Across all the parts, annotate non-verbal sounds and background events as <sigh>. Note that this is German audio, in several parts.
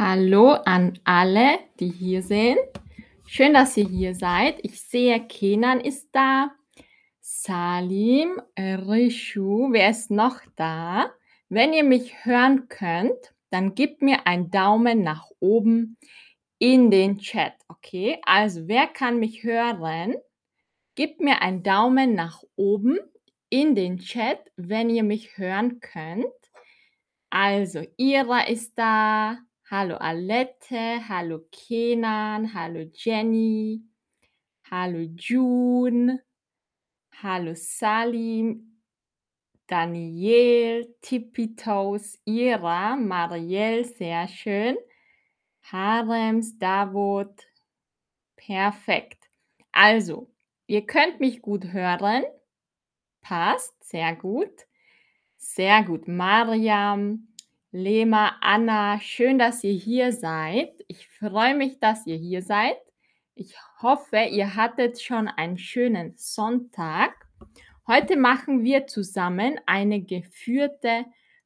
Hallo an alle, die hier sind. Schön, dass ihr hier seid. Ich sehe, Kenan ist da, Salim, äh, Rishu. Wer ist noch da? Wenn ihr mich hören könnt, dann gebt mir einen Daumen nach oben in den Chat, okay? Also, wer kann mich hören? Gebt mir einen Daumen nach oben in den Chat, wenn ihr mich hören könnt. Also, Ira ist da. Hallo Alette, hallo Kenan, hallo Jenny, hallo June, hallo Salim, Daniel, Tippitos, Ira, Marielle, sehr schön. Harems, Davut, perfekt. Also, ihr könnt mich gut hören. Passt, sehr gut. Sehr gut. Mariam, Lema, Anna, schön, dass ihr hier seid. Ich freue mich, dass ihr hier seid. Ich hoffe, ihr hattet schon einen schönen Sonntag. Heute machen wir zusammen eine geführte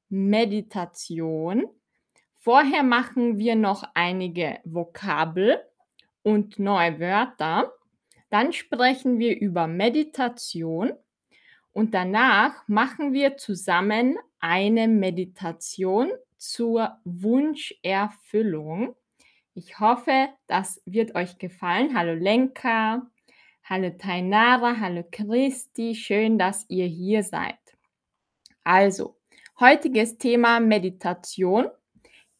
Meditation. Vorher machen wir noch einige Vokabel und neue Wörter. Dann sprechen wir über Meditation und danach machen wir zusammen eine Meditation zur Wunscherfüllung. Ich hoffe, das wird euch gefallen. Hallo Lenka, hallo Tainara, hallo Christi, schön, dass ihr hier seid. Also, heutiges Thema Meditation.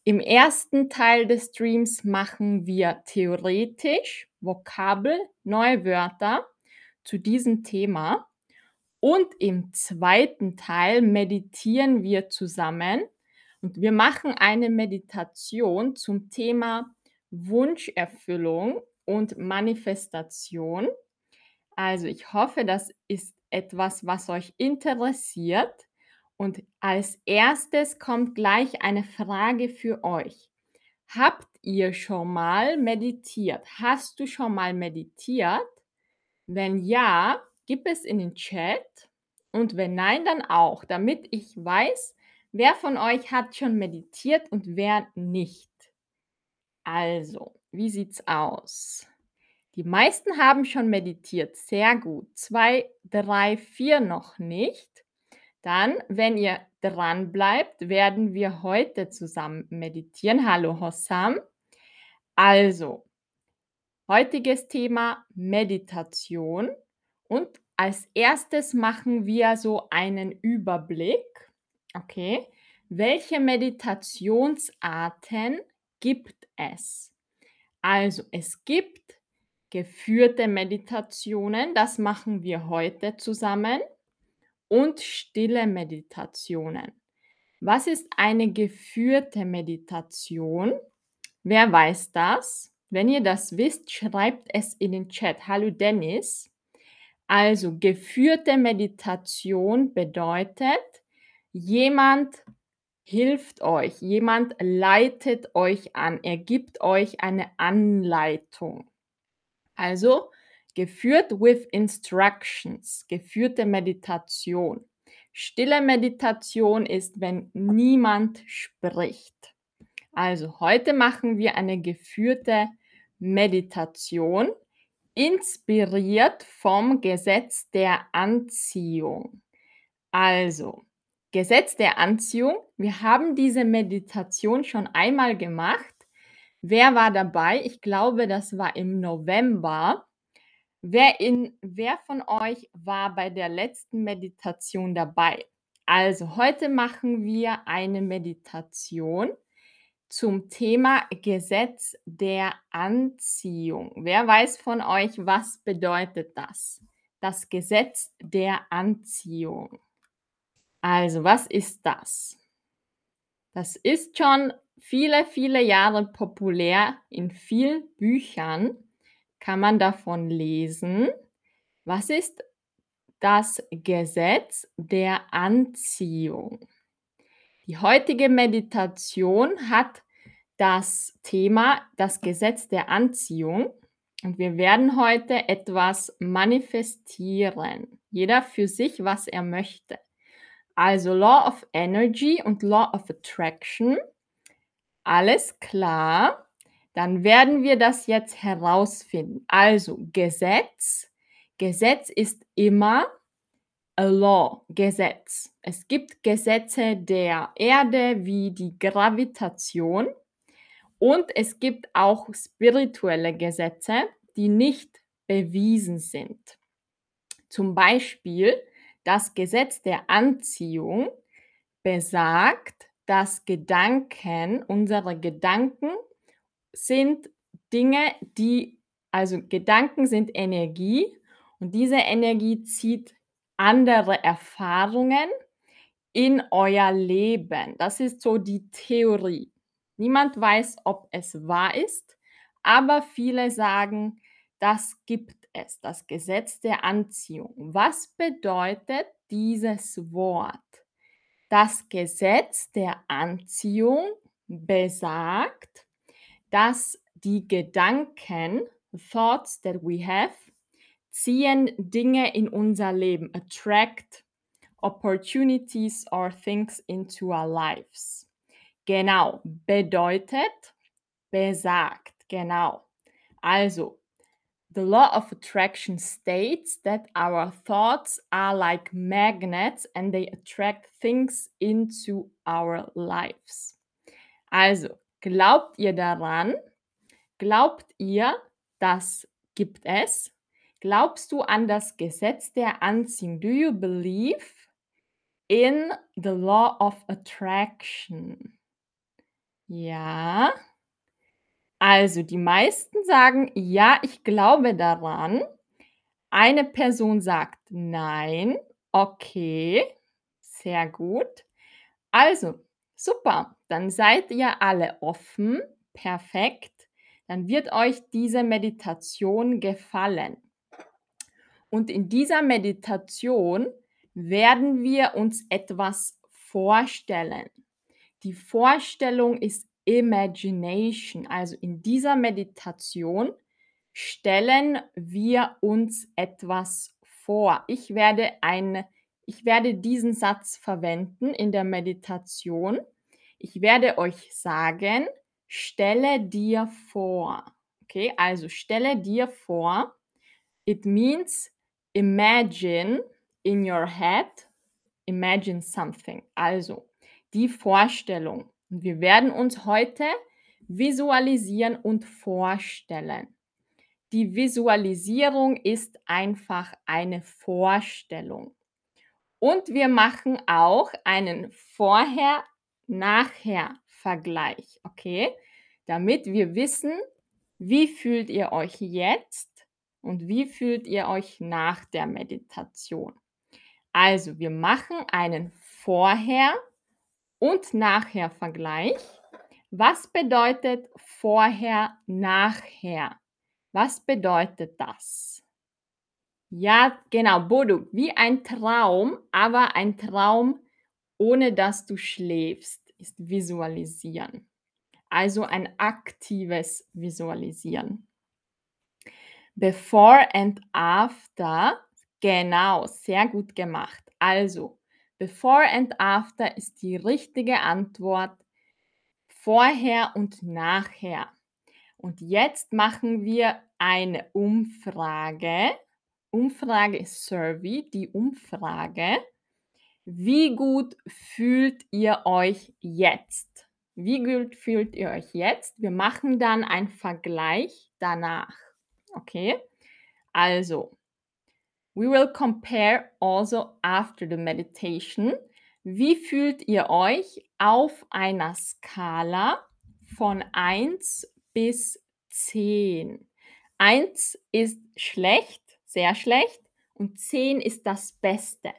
Im ersten Teil des Streams machen wir theoretisch Vokabel, neue Wörter zu diesem Thema. Und im zweiten Teil meditieren wir zusammen und wir machen eine Meditation zum Thema Wunscherfüllung und Manifestation. Also ich hoffe, das ist etwas, was euch interessiert. Und als erstes kommt gleich eine Frage für euch. Habt ihr schon mal meditiert? Hast du schon mal meditiert? Wenn ja, Gib es in den Chat und wenn nein, dann auch, damit ich weiß, wer von euch hat schon meditiert und wer nicht. Also, wie sieht's aus? Die meisten haben schon meditiert. Sehr gut. Zwei, drei, vier noch nicht. Dann, wenn ihr dran bleibt, werden wir heute zusammen meditieren. Hallo Hossam. Also, heutiges Thema Meditation. Und als erstes machen wir so einen Überblick. Okay, welche Meditationsarten gibt es? Also es gibt geführte Meditationen, das machen wir heute zusammen, und stille Meditationen. Was ist eine geführte Meditation? Wer weiß das? Wenn ihr das wisst, schreibt es in den Chat. Hallo Dennis. Also geführte Meditation bedeutet, jemand hilft euch, jemand leitet euch an, er gibt euch eine Anleitung. Also geführt with instructions, geführte Meditation. Stille Meditation ist, wenn niemand spricht. Also heute machen wir eine geführte Meditation inspiriert vom Gesetz der Anziehung. Also, Gesetz der Anziehung. Wir haben diese Meditation schon einmal gemacht. Wer war dabei? Ich glaube, das war im November. Wer, in, wer von euch war bei der letzten Meditation dabei? Also, heute machen wir eine Meditation zum Thema Gesetz der Anziehung. Wer weiß von euch, was bedeutet das? Das Gesetz der Anziehung. Also, was ist das? Das ist schon viele, viele Jahre populär. In vielen Büchern kann man davon lesen. Was ist das Gesetz der Anziehung? Die heutige Meditation hat das Thema das Gesetz der Anziehung und wir werden heute etwas manifestieren. Jeder für sich, was er möchte. Also Law of Energy und Law of Attraction. Alles klar. Dann werden wir das jetzt herausfinden. Also Gesetz. Gesetz ist immer a law, Gesetz. Es gibt Gesetze der Erde wie die Gravitation und es gibt auch spirituelle Gesetze, die nicht bewiesen sind. Zum Beispiel das Gesetz der Anziehung besagt, dass Gedanken, unsere Gedanken sind Dinge, die, also Gedanken sind Energie und diese Energie zieht andere Erfahrungen in euer Leben. Das ist so die Theorie. Niemand weiß, ob es wahr ist, aber viele sagen, das gibt es, das Gesetz der Anziehung. Was bedeutet dieses Wort? Das Gesetz der Anziehung besagt, dass die Gedanken, thoughts that we have, ziehen Dinge in unser Leben, attract opportunities or things into our lives. Genau, bedeutet, besagt, genau. Also, the law of attraction states that our thoughts are like magnets and they attract things into our lives. Also, glaubt ihr daran? Glaubt ihr, das gibt es? Glaubst du an das Gesetz der Anziehung? Do you believe in the law of attraction? Ja. Also die meisten sagen, ja, ich glaube daran. Eine Person sagt nein. Okay, sehr gut. Also, super. Dann seid ihr alle offen. Perfekt. Dann wird euch diese Meditation gefallen. Und in dieser Meditation werden wir uns etwas vorstellen. Die Vorstellung ist Imagination. Also in dieser Meditation stellen wir uns etwas vor. Ich werde eine ich werde diesen Satz verwenden in der Meditation. Ich werde euch sagen, stelle dir vor. Okay, also stelle dir vor. It means imagine in your head, imagine something. Also die Vorstellung. Und wir werden uns heute visualisieren und vorstellen. Die Visualisierung ist einfach eine Vorstellung. Und wir machen auch einen Vorher-Nachher-Vergleich, okay? Damit wir wissen, wie fühlt ihr euch jetzt und wie fühlt ihr euch nach der Meditation. Also, wir machen einen Vorher- und Nachher-Vergleich. Was bedeutet vorher, nachher? Was bedeutet das? Ja, genau, Bodo, wie ein Traum, aber ein Traum, ohne dass du schläfst, ist visualisieren. Also ein aktives Visualisieren. Before and after, genau, sehr gut gemacht. Also, before and after ist die richtige Antwort. Vorher und nachher. Und jetzt machen wir eine Umfrage. Umfrage ist Survey, die Umfrage. Wie gut fühlt ihr euch jetzt? Wie gut fühlt ihr euch jetzt? Wir machen dann einen Vergleich danach. Okay? Also, we will compare also after the meditation. Wie fühlt ihr euch auf einer Skala von 1 bis 10? 1 ist schlecht, sehr schlecht und 10 ist das Beste.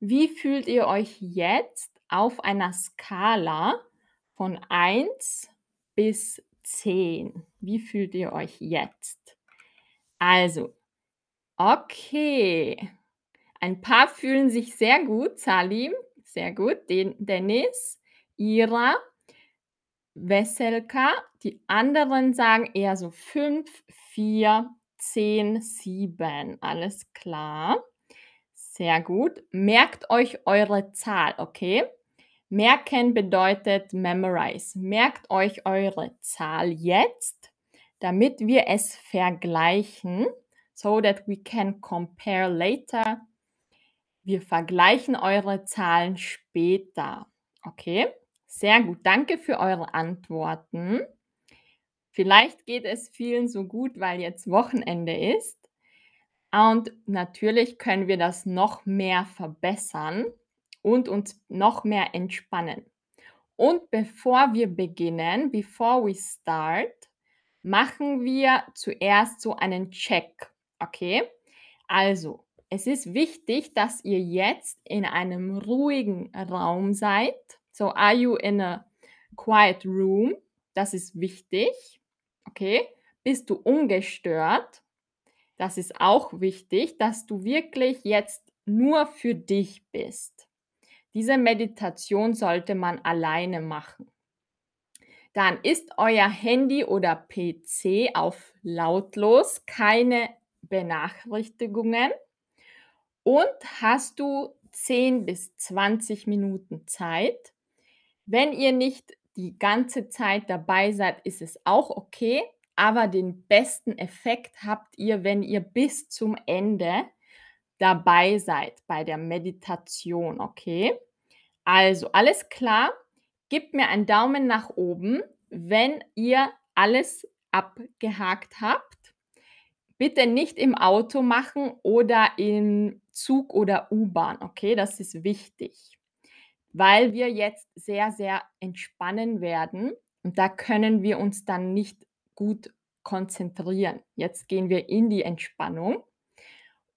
Wie fühlt ihr euch jetzt auf einer Skala von 1 bis 10? Wie fühlt ihr euch jetzt? Also, okay. Ein paar fühlen sich sehr gut. Salim, sehr gut. Den, Dennis, Ira, Weselka. Die anderen sagen eher so 5, 4, 10, 7. Alles klar. Sehr gut. Merkt euch eure Zahl, okay? Merken bedeutet memorize. Merkt euch eure Zahl jetzt, damit wir es vergleichen, so that we can compare later. Wir vergleichen eure Zahlen später. Okay? Sehr gut. Danke für eure Antworten. Vielleicht geht es vielen so gut, weil jetzt Wochenende ist. Und natürlich können wir das noch mehr verbessern und uns noch mehr entspannen. Und bevor wir beginnen, before we start, machen wir zuerst so einen Check. Okay? Also, es ist wichtig, dass ihr jetzt in einem ruhigen Raum seid. So, are you in a quiet room? Das ist wichtig. Okay? Bist du ungestört? Das ist auch wichtig, dass du wirklich jetzt nur für dich bist. Diese Meditation sollte man alleine machen. Dann ist euer Handy oder PC auf lautlos, keine Benachrichtigungen und hast du 10 bis 20 Minuten Zeit. Wenn ihr nicht die ganze Zeit dabei seid, ist es auch okay, aber den besten Effekt habt ihr, wenn ihr bis zum Ende dabei seid bei der Meditation, okay? Also, alles klar? Gebt mir einen Daumen nach oben, wenn ihr alles abgehakt habt. Bitte nicht im Auto machen oder im Zug oder U-Bahn, okay? Das ist wichtig, weil wir jetzt sehr, sehr entspannen werden und da können wir uns dann nicht gut konzentrieren. Jetzt gehen wir in die Entspannung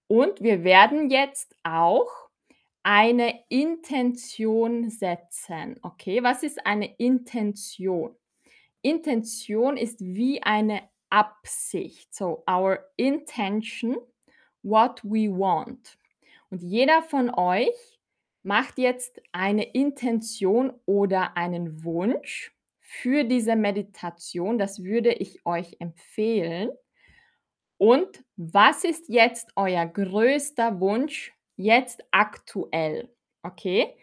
und wir werden jetzt auch eine Intention setzen. Okay, was ist eine Intention? Intention ist wie eine Absicht. So, our intention, what we want. Und jeder von euch macht jetzt eine Intention oder einen Wunsch für diese Meditation. Das würde ich euch empfehlen. Und was ist jetzt euer größter Wunsch jetzt aktuell? Okay,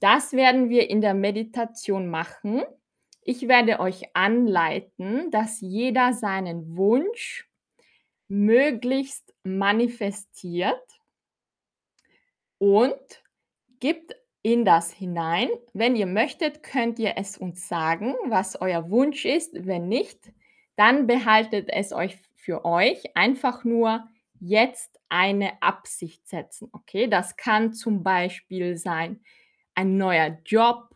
das werden wir in der Meditation machen. Ich werde euch anleiten, dass jeder seinen Wunsch möglichst manifestiert und gibt in das hinein. Wenn ihr möchtet, könnt ihr es uns sagen, was euer Wunsch ist. Wenn nicht, dann behaltet es euch für euch. Einfach nur jetzt eine Absicht setzen. Okay, das kann zum Beispiel sein ein neuer Job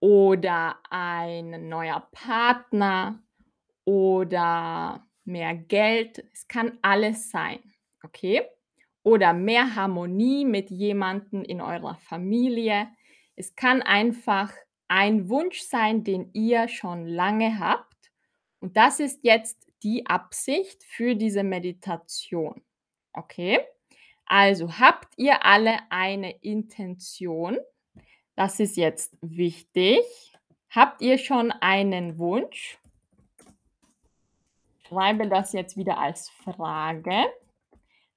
oder ein neuer Partner oder mehr Geld. Es kann alles sein. Okay? Oder mehr Harmonie mit jemandem in eurer Familie. Es kann einfach ein Wunsch sein, den ihr schon lange habt. Und das ist jetzt die Absicht für diese Meditation. Okay? Also habt ihr alle eine Intention? Das ist jetzt wichtig. Habt ihr schon einen Wunsch? Schreibe das jetzt wieder als Frage.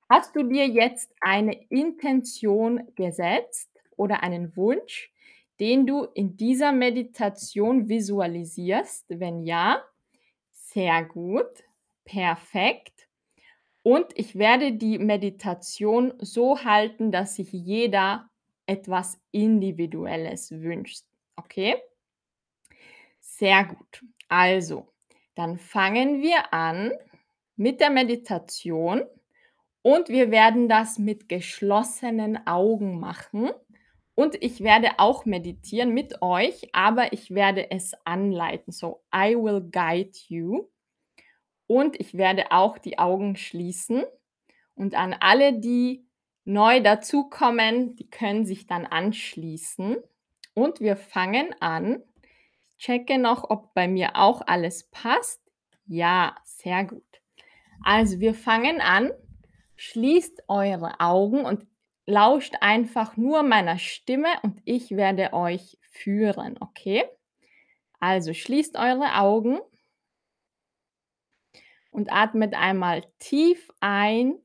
Hast du dir jetzt eine Intention gesetzt oder einen Wunsch, den du in dieser Meditation visualisierst? Wenn ja, sehr gut, perfekt. Und ich werde die Meditation so halten, dass sich jeder etwas Individuelles wünscht. Okay? Sehr gut. Also, dann fangen wir an mit der Meditation und wir werden das mit geschlossenen Augen machen. Und ich werde auch meditieren mit euch, aber ich werde es anleiten. So, I will guide you. Und ich werde auch die Augen schließen. Und an alle, die neu dazukommen, die können sich dann anschließen. Und wir fangen an. Ich checke noch, ob bei mir auch alles passt. Ja, sehr gut. Also wir fangen an. Schließt eure Augen und lauscht einfach nur meiner Stimme und ich werde euch führen, okay? Also schließt eure Augen und atmet einmal tief ein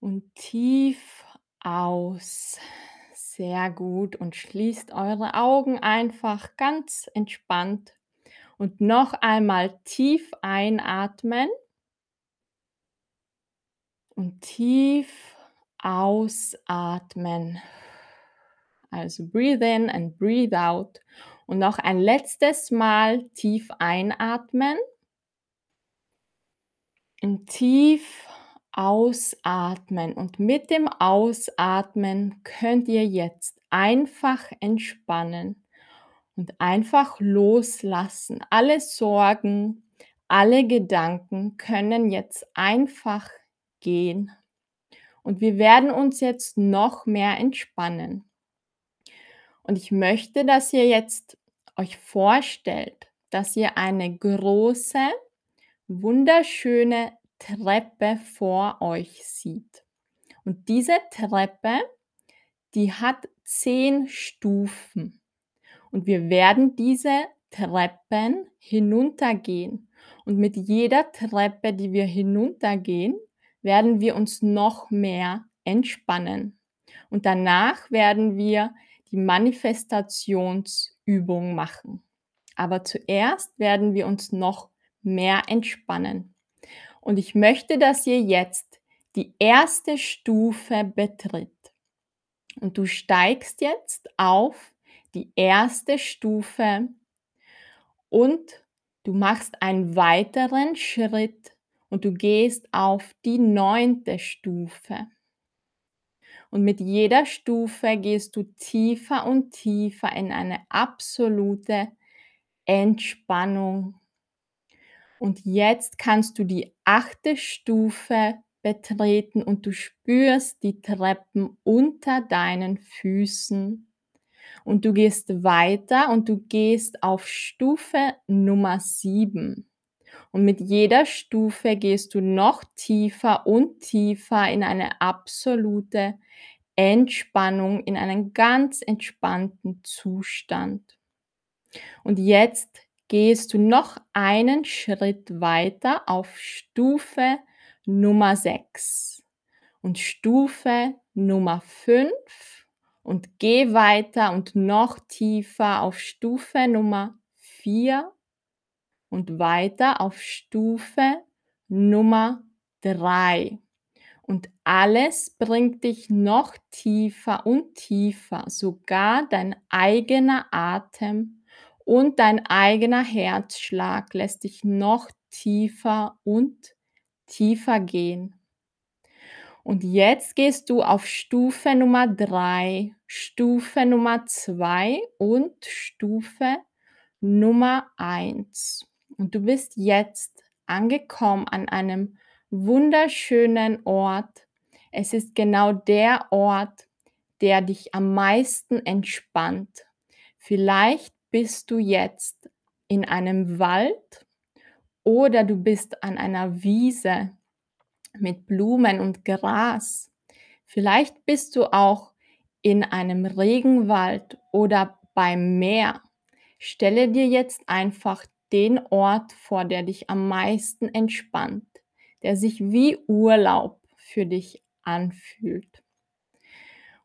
und tief aus. Sehr gut und schließt eure Augen einfach ganz entspannt und noch einmal tief einatmen und tief ausatmen. Also breathe in and breathe out und noch ein letztes Mal tief einatmen und tief ausatmen und mit dem Ausatmen könnt ihr jetzt einfach entspannen und einfach loslassen. Alle Sorgen, alle Gedanken können jetzt einfach gehen. Und wir werden uns jetzt noch mehr entspannen. Und ich möchte, dass ihr jetzt euch vorstellt, dass ihr eine große, wunderschöne Treppe vor euch sieht. Und diese Treppe, die hat zehn Stufen. Und wir werden diese Treppen hinuntergehen. Und mit jeder Treppe, die wir hinuntergehen, werden wir uns noch mehr entspannen. Und danach werden wir die Manifestationsübung machen. Aber zuerst werden wir uns noch mehr entspannen. Und ich möchte, dass ihr jetzt die erste Stufe betritt. Und du steigst jetzt auf die erste Stufe und du machst einen weiteren Schritt und du gehst auf die neunte Stufe. Und mit jeder Stufe gehst du tiefer und tiefer in eine absolute Entspannung. Und jetzt kannst du die achte Stufe betreten und du spürst die Treppen unter deinen Füßen. Und du gehst weiter und du gehst auf Stufe Nummer 7. Und mit jeder Stufe gehst du noch tiefer und tiefer in eine absolute Entspannung, in einen ganz entspannten Zustand. Und jetzt gehst du noch einen Schritt weiter auf Stufe Nummer 6 und Stufe Nummer 5 und geh weiter und noch tiefer auf Stufe Nummer 4 und weiter auf Stufe Nummer 3. Und alles bringt dich noch tiefer und tiefer, sogar dein eigener Atem und dein eigener Herzschlag lässt dich noch tiefer und tiefer gehen. Und jetzt gehst du auf Stufe Nummer 3, Stufe Nummer 2 und Stufe Nummer 1. Und du bist jetzt angekommen an einem wunderschönen Ort. Es ist genau der Ort, der dich am meisten entspannt. Vielleicht bist du jetzt in einem Wald oder du bist an einer Wiese mit Blumen und Gras. Vielleicht bist du auch in einem Regenwald oder beim Meer. Stelle dir jetzt einfach den Ort vor, der dich am meisten entspannt, der sich wie Urlaub für dich anfühlt.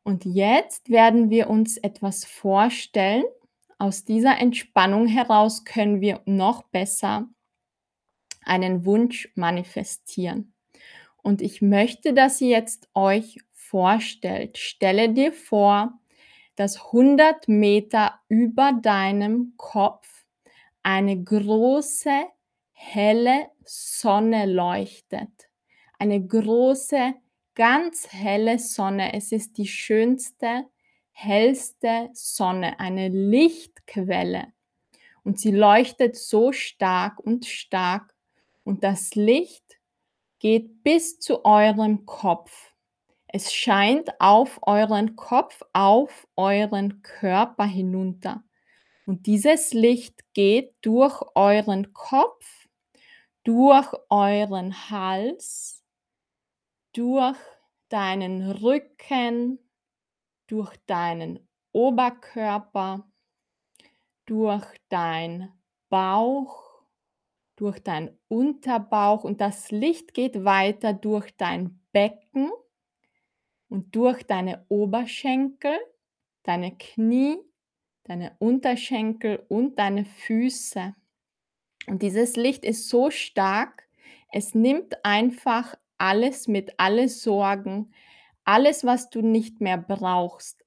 Und jetzt werden wir uns etwas vorstellen. Aus dieser Entspannung heraus können wir noch besser einen Wunsch manifestieren. Und ich möchte, dass ihr jetzt euch vorstellt. Stelle dir vor, dass 100 Meter über deinem Kopf eine große, helle Sonne leuchtet. Eine große, ganz helle Sonne. Es ist die schönste, hellste Sonne, eine Lichtquelle. Und sie leuchtet so stark und stark. Und das Licht geht bis zu eurem Kopf. Es scheint auf euren Kopf, auf euren Körper hinunter. Und dieses Licht geht durch euren Kopf, durch euren Hals, durch deinen Rücken, durch deinen Oberkörper, durch dein Bauch, durch deinen Unterbauch. Und das Licht geht weiter durch dein Becken und durch deine Oberschenkel deine Knie, deine Unterschenkel und deine Füße. Und dieses Licht ist so stark, es nimmt einfach alles mit, alle Sorgen, alles, was du nicht mehr brauchst,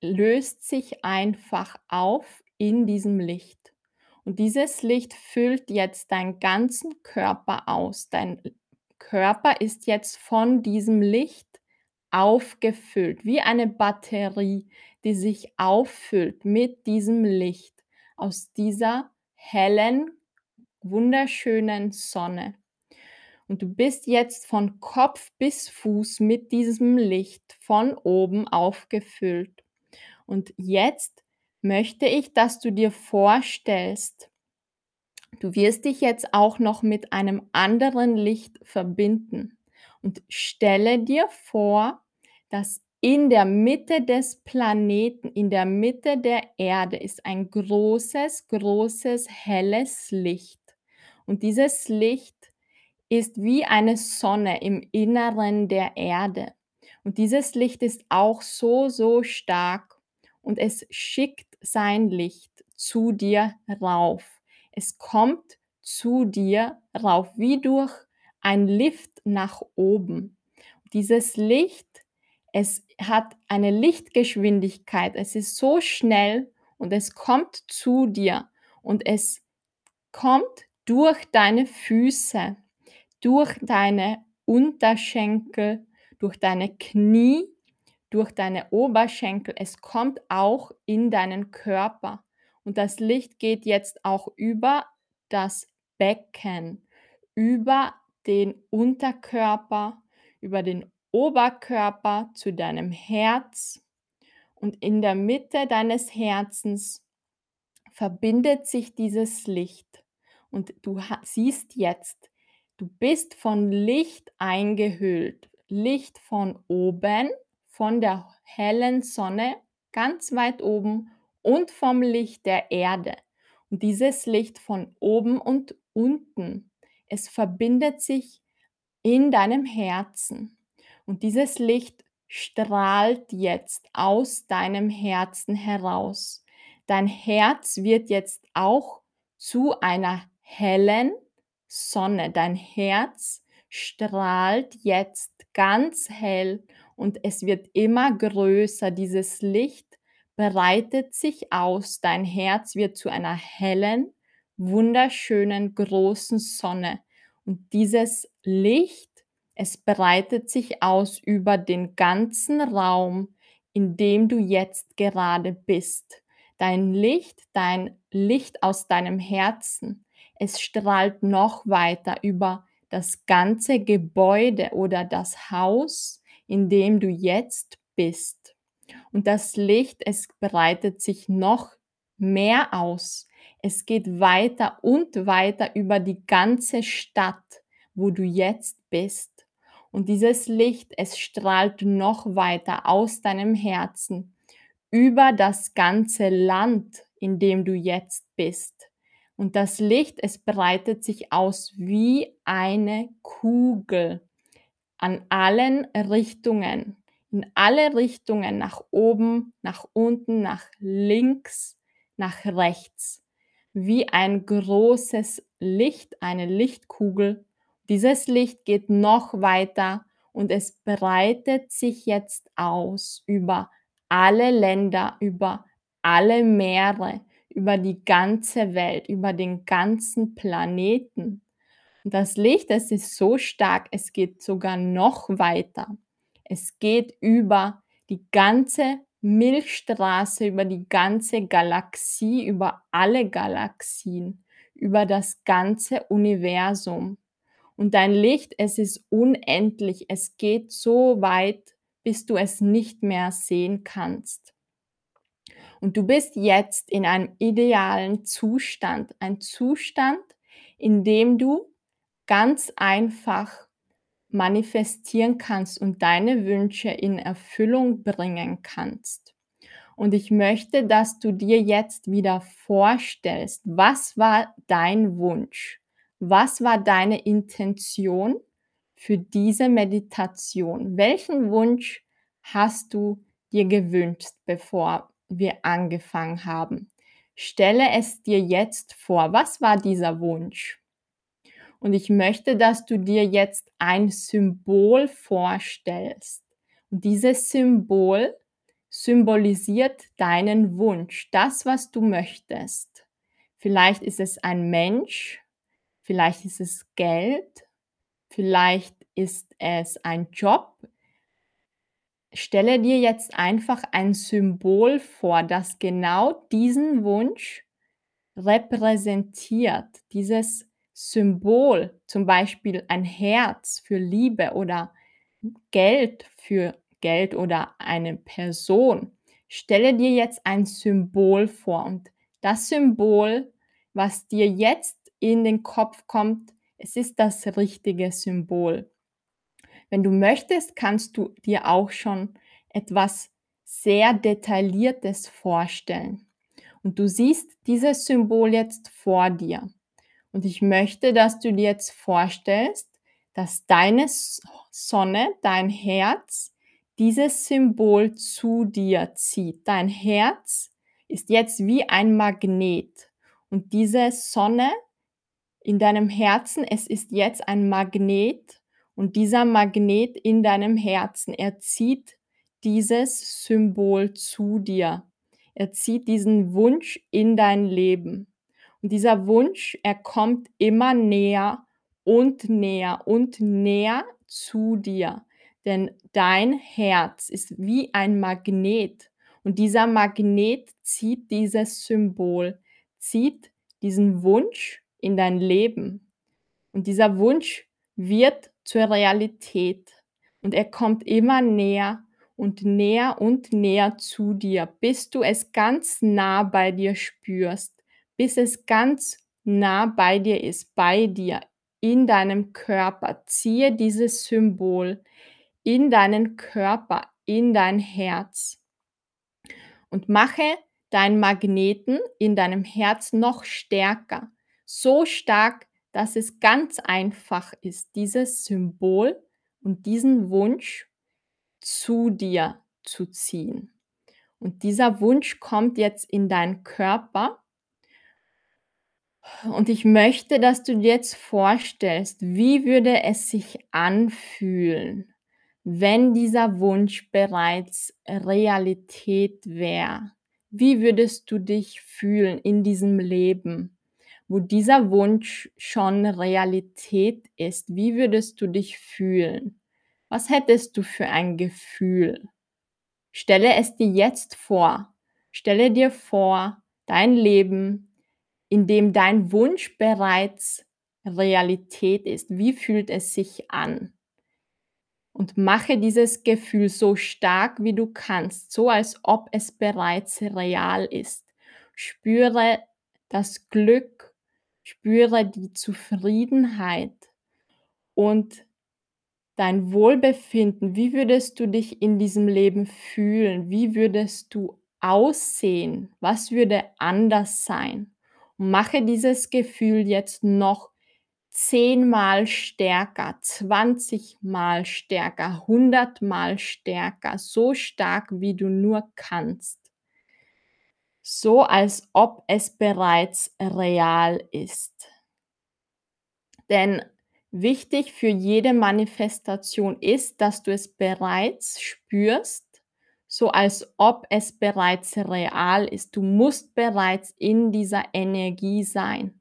löst sich einfach auf in diesem Licht. Und dieses Licht füllt jetzt deinen ganzen Körper aus. Dein Körper ist jetzt von diesem Licht aufgefüllt, wie eine Batterie, die sich auffüllt mit diesem Licht aus dieser hellen, wunderschönen Sonne. Und du bist jetzt von Kopf bis Fuß mit diesem Licht von oben aufgefüllt. Und jetzt möchte ich, dass du dir vorstellst, du wirst dich jetzt auch noch mit einem anderen Licht verbinden. Und stelle dir vor, dass in der Mitte des Planeten, in der Mitte der Erde ist ein großes, großes, helles Licht. Und dieses Licht ist wie eine Sonne im Inneren der Erde. Und dieses Licht ist auch so, so stark und es schickt sein Licht zu dir rauf. Es kommt zu dir rauf, wie durch ein Lift nach oben. Dieses Licht, es hat eine Lichtgeschwindigkeit, es ist so schnell und es kommt zu dir und es kommt durch deine Füße durch deine Unterschenkel, durch deine Knie, durch deine Oberschenkel. Es kommt auch in deinen Körper. Und das Licht geht jetzt auch über das Becken, über den Unterkörper, über den Oberkörper zu deinem Herz. Und in der Mitte deines Herzens verbindet sich dieses Licht. Und du siehst jetzt, Du bist von Licht eingehüllt. Licht von oben, von der hellen Sonne, ganz weit oben und vom Licht der Erde. Und dieses Licht von oben und unten, es verbindet sich in deinem Herzen. Und dieses Licht strahlt jetzt aus deinem Herzen heraus. Dein Herz wird jetzt auch zu einer hellen, Sonne, dein Herz strahlt jetzt ganz hell und es wird immer größer. Dieses Licht breitet sich aus. Dein Herz wird zu einer hellen, wunderschönen, großen Sonne. Und dieses Licht, es breitet sich aus über den ganzen Raum, in dem du jetzt gerade bist. Dein Licht, dein Licht aus deinem Herzen, es strahlt noch weiter über das ganze Gebäude oder das Haus, in dem du jetzt bist. Und das Licht, es breitet sich noch mehr aus. Es geht weiter und weiter über die ganze Stadt, wo du jetzt bist. Und dieses Licht, es strahlt noch weiter aus deinem Herzen über das ganze Land, in dem du jetzt bist. Und das Licht, es breitet sich aus wie eine Kugel an allen Richtungen, in alle Richtungen, nach oben, nach unten, nach links, nach rechts, wie ein großes Licht, eine Lichtkugel. Dieses Licht geht noch weiter und es breitet sich jetzt aus über alle Länder, über alle Meere, über die ganze Welt, über den ganzen Planeten. Und das Licht, es ist so stark, es geht sogar noch weiter. Es geht über die ganze Milchstraße, über die ganze Galaxie, über alle Galaxien, über das ganze Universum. Und dein Licht, es ist unendlich, es geht so weit, bis du es nicht mehr sehen kannst. Und du bist jetzt in einem idealen Zustand, ein Zustand, in dem du ganz einfach manifestieren kannst und deine Wünsche in Erfüllung bringen kannst. Und ich möchte, dass du dir jetzt wieder vorstellst, was war dein Wunsch? Was war deine Intention für diese Meditation? Welchen Wunsch hast du dir gewünscht, bevor wir angefangen haben? Stelle es dir jetzt vor. Was war dieser Wunsch? Und ich möchte, dass du dir jetzt ein Symbol vorstellst. Und dieses Symbol symbolisiert deinen Wunsch, das, was du möchtest. Vielleicht ist es ein Mensch, vielleicht ist es Geld, vielleicht ist es ein Job. Stelle dir jetzt einfach ein Symbol vor, das genau diesen Wunsch repräsentiert. Dieses Symbol, zum Beispiel ein Herz für Liebe oder Geld für Geld oder eine Person. Stelle dir jetzt ein Symbol vor und das Symbol, was dir jetzt in den Kopf kommt, es ist das richtige Symbol. Wenn du möchtest, kannst du dir auch schon etwas sehr Detailliertes vorstellen. Und du siehst dieses Symbol jetzt vor dir. Und ich möchte, dass du dir jetzt vorstellst, dass deine Sonne, dein Herz, dieses Symbol zu dir zieht. Dein Herz ist jetzt wie ein Magnet. Und diese Sonne in deinem Herzen, es ist jetzt ein Magnet. Und dieser Magnet in deinem Herzen, er zieht dieses Symbol zu dir. Er zieht diesen Wunsch in dein Leben. Dieser Wunsch, er kommt immer näher und näher und näher zu dir. Denn dein Herz ist wie ein Magnet. Und dieser Magnet zieht dieses Symbol, zieht diesen Wunsch in dein Leben. Und dieser Wunsch wird zur Realität. Und er kommt immer näher und näher und näher zu dir, bis du es ganz nah bei dir spürst, bis es ganz nah bei dir ist, bei dir, in deinem Körper. Ziehe dieses Symbol in deinen Körper, in dein Herz und mache deinen Magneten in deinem Herz noch stärker. So stark, dass es ganz einfach ist, dieses Symbol und diesen Wunsch zu dir zu ziehen. Und dieser Wunsch kommt jetzt in deinen Körper. Und ich möchte, dass du dir jetzt vorstellst, wie würde es sich anfühlen, wenn dieser Wunsch bereits Realität wäre. Wie würdest du dich fühlen in diesem Leben, wo dieser Wunsch schon Realität ist? Wie würdest du dich fühlen? Was hättest du für ein Gefühl? Stelle es dir jetzt vor. Stelle dir vor, dein Leben, in dem dein Wunsch bereits Realität ist. Wie fühlt es sich an? Und mache dieses Gefühl so stark wie du kannst, so als ob es bereits real ist. Spüre das Glück, spüre die Zufriedenheit und dein Wohlbefinden. Wie würdest du dich in diesem Leben fühlen? Wie würdest du aussehen? Was würde anders sein? Mache dieses Gefühl jetzt noch zehnmal stärker, 20 mal stärker, 100 mal stärker, so stark wie du nur kannst. So als ob es bereits real ist. Denn wichtig für jede Manifestation ist, dass du es bereits spürst, so als ob es bereits real ist. Du musst bereits in dieser Energie sein.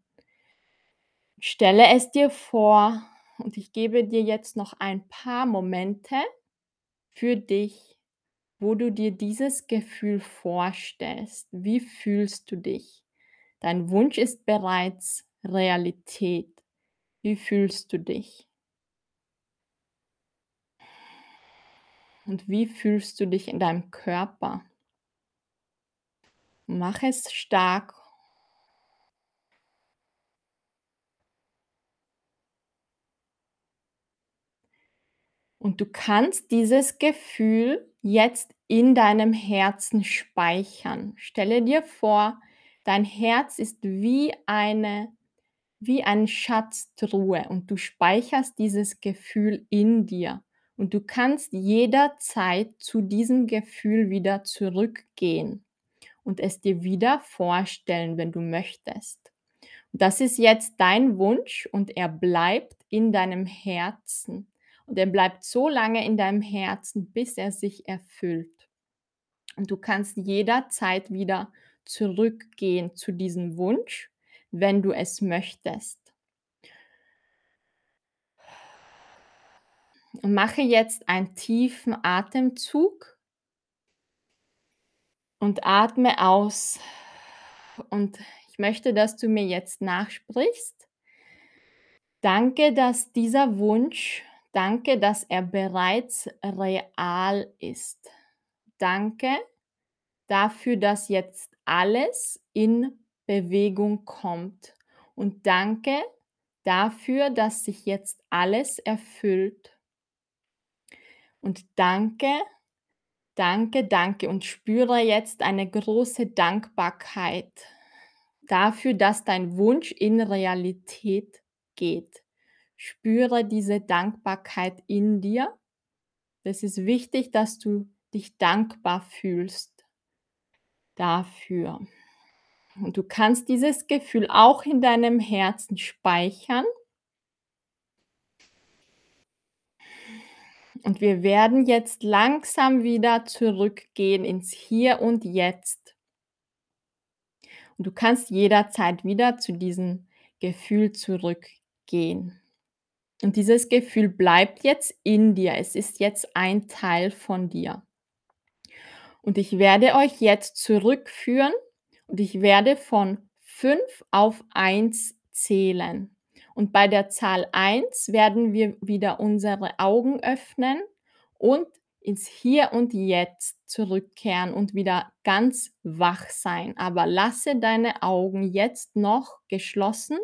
Stelle es dir vor und ich gebe dir jetzt noch ein paar Momente für dich, wo du dir dieses Gefühl vorstellst. Wie fühlst du dich? Dein Wunsch ist bereits Realität. Wie fühlst du dich? Und wie fühlst du dich in deinem Körper? Mach es stark Und du kannst dieses Gefühl jetzt in deinem Herzen speichern. Stelle dir vor, dein Herz ist wie eine wie eine Schatztruhe und du speicherst dieses Gefühl in dir Und du kannst jederzeit zu diesem Gefühl wieder zurückgehen und es dir wieder vorstellen, wenn du möchtest. Das ist jetzt dein Wunsch und er bleibt in deinem Herzen. Und er bleibt so lange in deinem Herzen, bis er sich erfüllt. Und du kannst jederzeit wieder zurückgehen zu diesem Wunsch, wenn du es möchtest. Und mache jetzt einen tiefen Atemzug und atme aus. Und ich möchte, dass du mir jetzt nachsprichst. Danke, dass dieser Wunsch, danke, dass er bereits real ist. Danke dafür, dass jetzt alles in Bewegung kommt. Und danke dafür, dass sich jetzt alles erfüllt. Und danke, danke, danke und spüre jetzt eine große Dankbarkeit dafür, dass dein Wunsch in Realität geht. Spüre diese Dankbarkeit in dir. Es ist wichtig, dass du dich dankbar fühlst dafür. Und du kannst dieses Gefühl auch in deinem Herzen speichern Und wir werden jetzt langsam wieder zurückgehen ins Hier und Jetzt. Und du kannst jederzeit wieder zu diesem Gefühl zurückgehen. Und dieses Gefühl bleibt jetzt in dir. Es ist jetzt ein Teil von dir. Und ich werde euch jetzt zurückführen und ich werde von 5 auf 1 zählen. Und bei der Zahl 1 werden wir wieder unsere Augen öffnen und ins Hier und Jetzt zurückkehren und wieder ganz wach sein. Aber lasse deine Augen jetzt noch geschlossen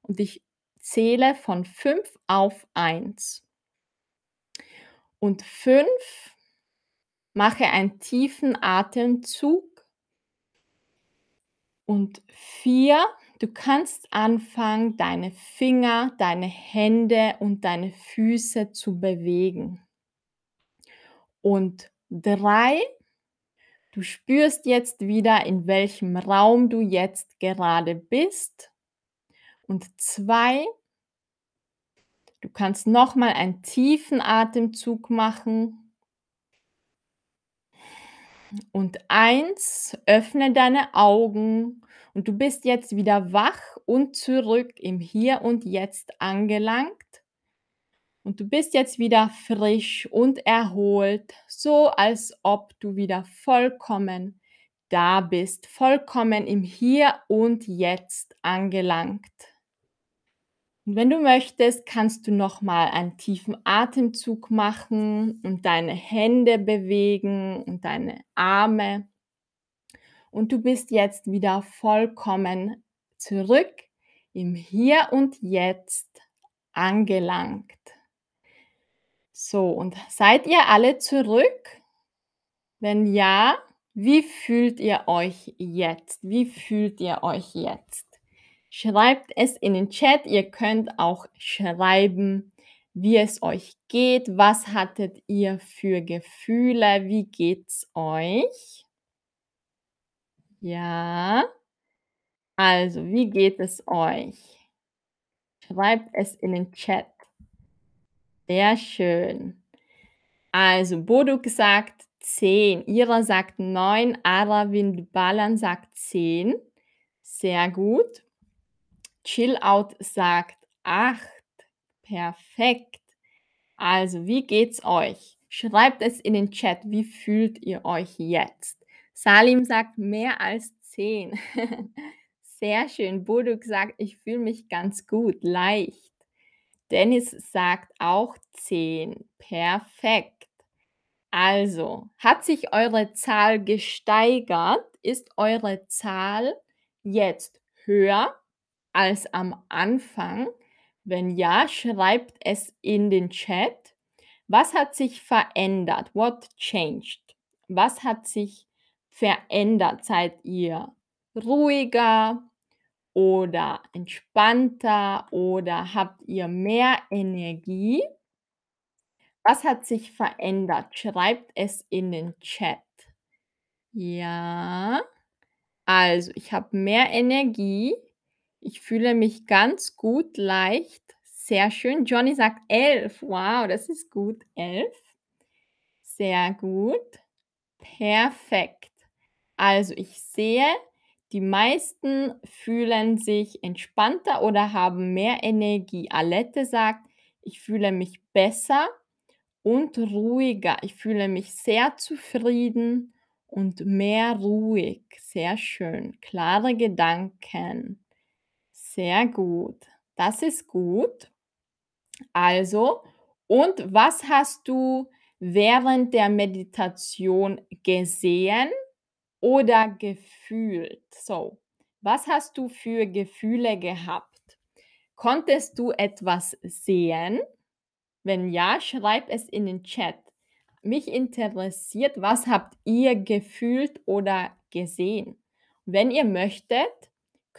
und ich zähle von 5 auf 1. Und 5, mache einen tiefen Atemzug. Und 4, Du kannst anfangen, deine Finger, deine Hände und deine Füße zu bewegen. Und drei, du spürst jetzt wieder, in welchem Raum du jetzt gerade bist. Und zwei, du kannst nochmal einen tiefen Atemzug machen und eins, öffne deine Augen und du bist jetzt wieder wach und zurück im Hier und Jetzt angelangt. Und du bist jetzt wieder frisch und erholt, so als ob du wieder vollkommen da bist, vollkommen im Hier und Jetzt angelangt. Und wenn du möchtest, kannst du noch mal einen tiefen Atemzug machen und deine Hände bewegen und deine Arme. Und du bist jetzt wieder vollkommen zurück im Hier und Jetzt angelangt. So, und seid ihr alle zurück? Wenn ja, wie fühlt ihr euch jetzt? Wie fühlt ihr euch jetzt? Schreibt es in den Chat. Ihr könnt auch schreiben, wie es euch geht. Was hattet ihr für Gefühle? Wie geht's euch? Ja. Also, wie geht es euch? Schreibt es in den Chat. Sehr schön. Also, Boduk sagt 10, Ira sagt 9, Aravind Balan sagt 10. Sehr gut. Chillout sagt 8. Perfekt. Also, wie geht's euch? Schreibt es in den Chat, wie fühlt ihr euch jetzt? Salim sagt mehr als 10. <laughs> Sehr schön. Boduk sagt, ich fühle mich ganz gut, leicht. Dennis sagt auch 10. Perfekt. Also, hat sich eure Zahl gesteigert? Ist eure Zahl jetzt höher als am Anfang? Wenn ja, schreibt es in den Chat. Was hat sich verändert? What changed? Was hat sich verändert? Seid ihr ruhiger oder entspannter oder habt ihr mehr Energie? Was hat sich verändert? Schreibt es in den Chat. Ja. Also, ich habe mehr Energie. Ich fühle mich ganz gut, leicht. Sehr schön. Johnny sagt 11. Wow, das ist gut. 11. Sehr gut. Perfekt. Also, ich sehe, die meisten fühlen sich entspannter oder haben mehr Energie. Alette sagt: „Ich fühle mich besser und ruhiger. Ich fühle mich sehr zufrieden und mehr ruhig.“ Sehr schön. Klare Gedanken. Sehr gut. Das ist gut. Also, und was hast du während der Meditation gesehen oder gefühlt? So, was hast du für Gefühle gehabt? Konntest du etwas sehen? Wenn ja, schreib es in den Chat. Mich interessiert, was habt ihr gefühlt oder gesehen? Wenn ihr möchtet,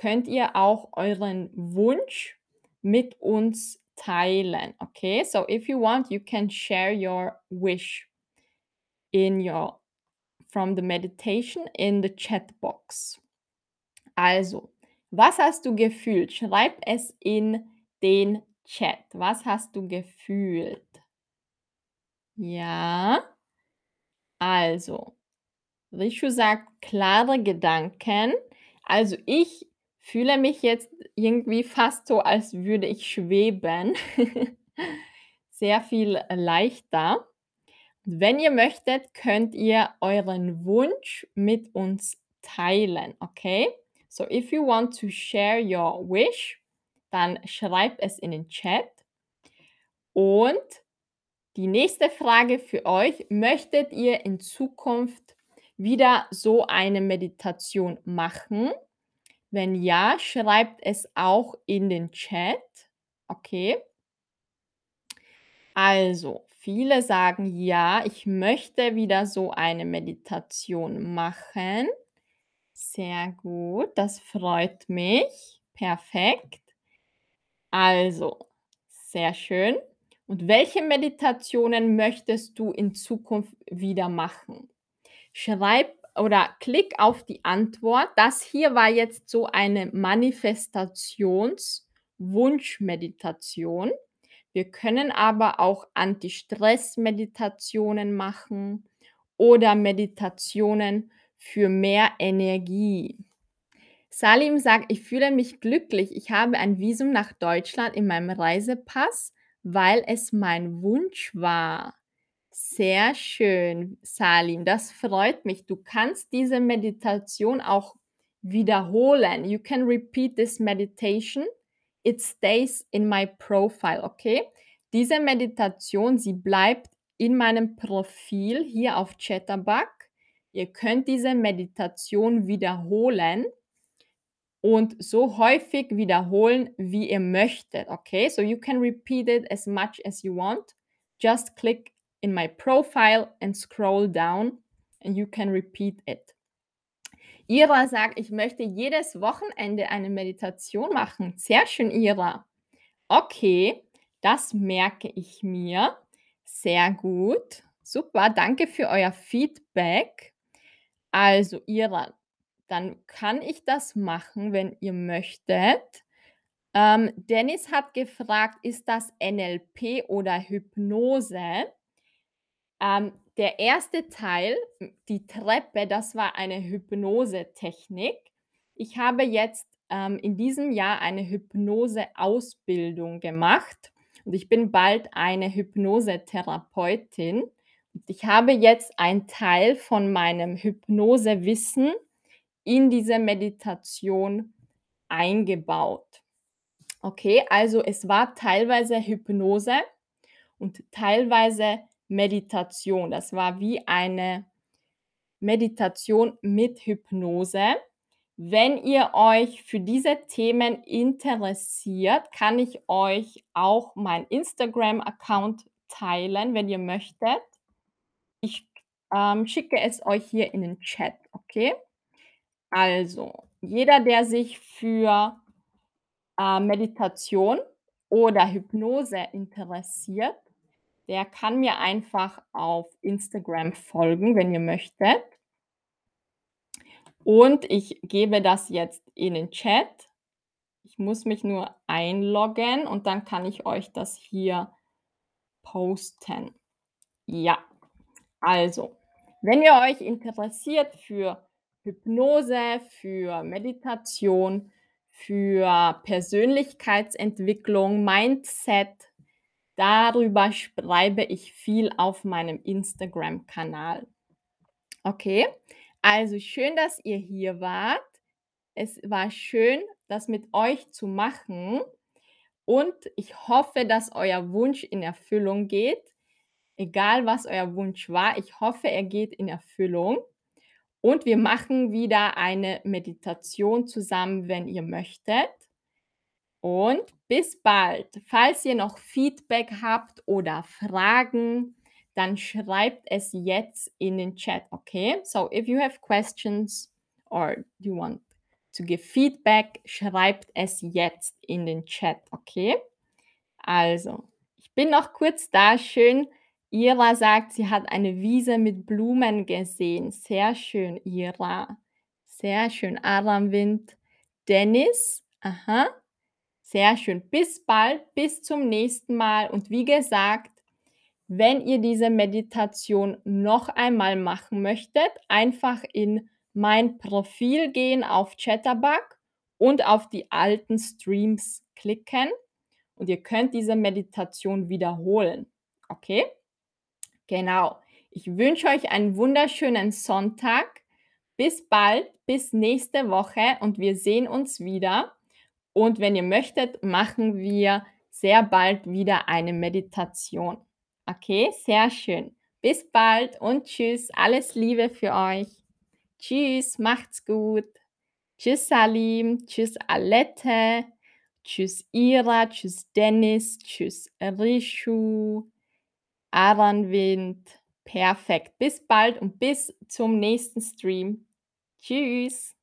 könnt ihr auch euren Wunsch mit uns teilen, okay? So if you want, you can share your wish in your from the meditation in the chat box. Also, was hast du gefühlt? Schreib es in den Chat. Was hast du gefühlt? Ja. Also, Rishu sagt klare Gedanken. Also, ich fühle mich jetzt irgendwie fast so, als würde ich schweben. <laughs> Sehr viel leichter. Wenn ihr möchtet, könnt ihr euren Wunsch mit uns teilen, okay? So if you want to share your wish, dann schreib es in den Chat. Und die nächste Frage für euch, möchtet ihr in Zukunft wieder so eine Meditation machen? Wenn ja, schreibt es auch in den Chat, okay? Also, viele sagen: „Ja, ich möchte wieder so eine Meditation machen.“ Sehr gut, das freut mich. Perfekt. Also, sehr schön. Und welche Meditationen möchtest du in Zukunft wieder machen? Schreib oder klick auf die Antwort. Das hier war jetzt so eine Manifestations-Wunschmeditation. Wir können aber auch Anti-Stress-Meditationen machen oder Meditationen für mehr Energie. Salim sagt: „Ich fühle mich glücklich. Ich habe ein Visum nach Deutschland in meinem Reisepass, weil es mein Wunsch war.“ Sehr schön, Salim, das freut mich. Du kannst diese Meditation auch wiederholen. You can repeat this meditation. It stays in my profile, okay? Diese Meditation, sie bleibt in meinem Profil hier auf Chatterbug. Ihr könnt diese Meditation wiederholen und so häufig wiederholen, wie ihr möchtet, okay? So you can repeat it as much as you want. Just click in my profile and scroll down and you can repeat it. Ira sagt: „Ich möchte jedes Wochenende eine Meditation machen.“ Sehr schön, Ira. Okay, das merke ich mir. Sehr gut. Super, danke für euer Feedback. Also, Ira, dann kann ich das machen, wenn ihr möchtet. Ähm, Dennis hat gefragt: „Ist das NLP oder Hypnose?“ Ähm, der erste Teil, die Treppe, das war eine Hypnosetechnik. Ich habe jetzt, ähm, in diesem Jahr eine Hypnoseausbildung gemacht und ich bin bald eine Hypnosetherapeutin. Und ich habe jetzt einen Teil von meinem Hypnosewissen in diese Meditation eingebaut. Okay, also es war teilweise Hypnose und teilweise Meditation. Das war wie eine Meditation mit Hypnose. Wenn ihr euch für diese Themen interessiert, kann ich euch auch meinen Instagram-Account teilen, wenn ihr möchtet. Ich, ähm, schicke es euch hier in den Chat, okay? Also, jeder, der sich für, äh, Meditation oder Hypnose interessiert, der kann mir einfach auf Instagram folgen, wenn ihr möchtet. Und ich gebe das jetzt in den Chat. Ich muss mich nur einloggen und dann kann ich euch das hier posten. Ja, also, wenn ihr euch interessiert für Hypnose, für Meditation, für Persönlichkeitsentwicklung, Mindset, darüber schreibe ich viel auf meinem Instagram-Kanal. Okay, also schön, dass ihr hier wart. Es war schön, das mit euch zu machen und ich hoffe, dass euer Wunsch in Erfüllung geht. Egal, was euer Wunsch war, ich hoffe, er geht in Erfüllung. Und wir machen wieder eine Meditation zusammen, wenn ihr möchtet. Und bis bald. Falls ihr noch Feedback habt oder Fragen, dann schreibt es jetzt in den Chat, okay? So if you have questions or you want to give feedback, schreibt es jetzt in den Chat, okay? Also, ich bin noch kurz da. Schön. Ira sagt, sie hat eine Wiese mit Blumen gesehen. Sehr schön, Ira. Sehr schön. Aramwind. Dennis. Aha. Sehr schön. Bis bald. Bis zum nächsten Mal. Und wie gesagt, wenn ihr diese Meditation noch einmal machen möchtet, einfach in mein Profil gehen auf Chatterbug und auf die alten Streams klicken und ihr könnt diese Meditation wiederholen. Okay? Genau. Ich wünsche euch einen wunderschönen Sonntag. Bis bald, bis nächste Woche und wir sehen uns wieder. Und wenn ihr möchtet, machen wir sehr bald wieder eine Meditation. Okay, sehr schön. Bis bald und tschüss. Alles Liebe für euch. Tschüss, macht's gut. Tschüss, Salim. Tschüss, Alette. Tschüss, Ira. Tschüss, Dennis. Tschüss, Rishu. Aranwind. Perfekt. Bis bald und bis zum nächsten Stream. Tschüss.